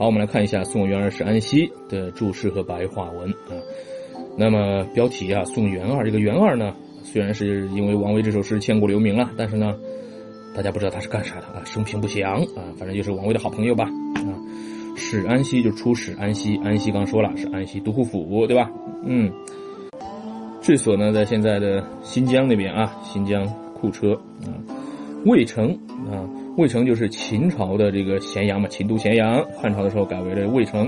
好，我们来看一下《送元二使安西》的注释和白话文啊。那么标题啊，《送元二》这个元二呢，虽然是因为王维这首诗千古留名了，但是呢，大家不知道他是干啥的啊，生平不详啊，反正就是王维的好朋友吧啊。使安西就出使安西，安西刚说了是安西都护府对吧？嗯，治所呢在现在的新疆那边啊，新疆库车啊，渭城啊。渭城就是秦朝的这个咸阳嘛，秦都咸阳。汉朝的时候改为了渭城，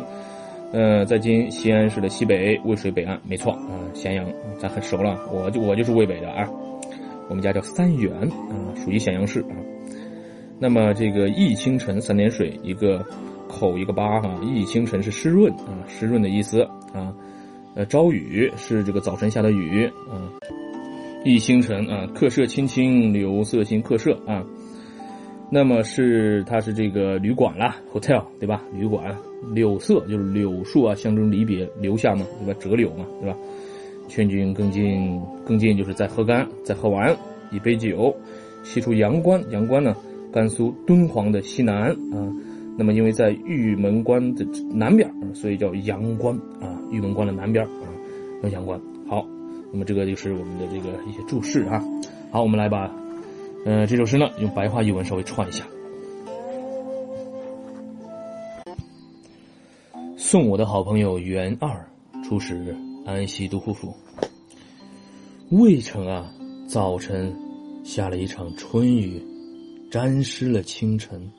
呃，在今西安市的西北渭水北岸，没错啊，咸阳咱很熟了，我就我就是渭北的啊，我们家叫三原啊，属于咸阳市啊。那么这个易清晨三点水，一个口一个八哈，易清晨是湿润啊，湿润的意思啊。呃，朝雨是这个早晨下的雨啊。易清晨啊，客舍青青，柳色新客舍啊。那么是它是这个旅馆啦，hotel 对吧？旅馆，柳色就是柳树啊，象征离别，留下嘛，对吧？折柳嘛，对吧？劝君更尽，更尽就是再喝干，再喝完一杯酒，西出阳关，阳关呢，甘肃敦煌的西南啊。那么因为在玉门关的南边，所以叫阳关啊，玉门关的南边啊，叫阳关。好，那么这个就是我们的这个一些注释啊。好，我们来把。呃，这首诗呢，用白话译文稍微串一下。送我的好朋友袁二出使安西都护府。渭城啊，早晨下了一场春雨，沾湿了清晨。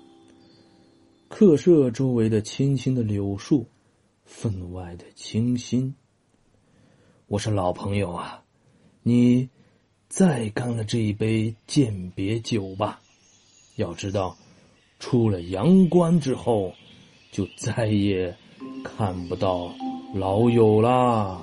客舍周围的青青的柳树，分外的清新。我说老朋友啊，你。再干了这一杯鉴别酒吧，要知道，出了阳关之后，就再也看不到老友啦。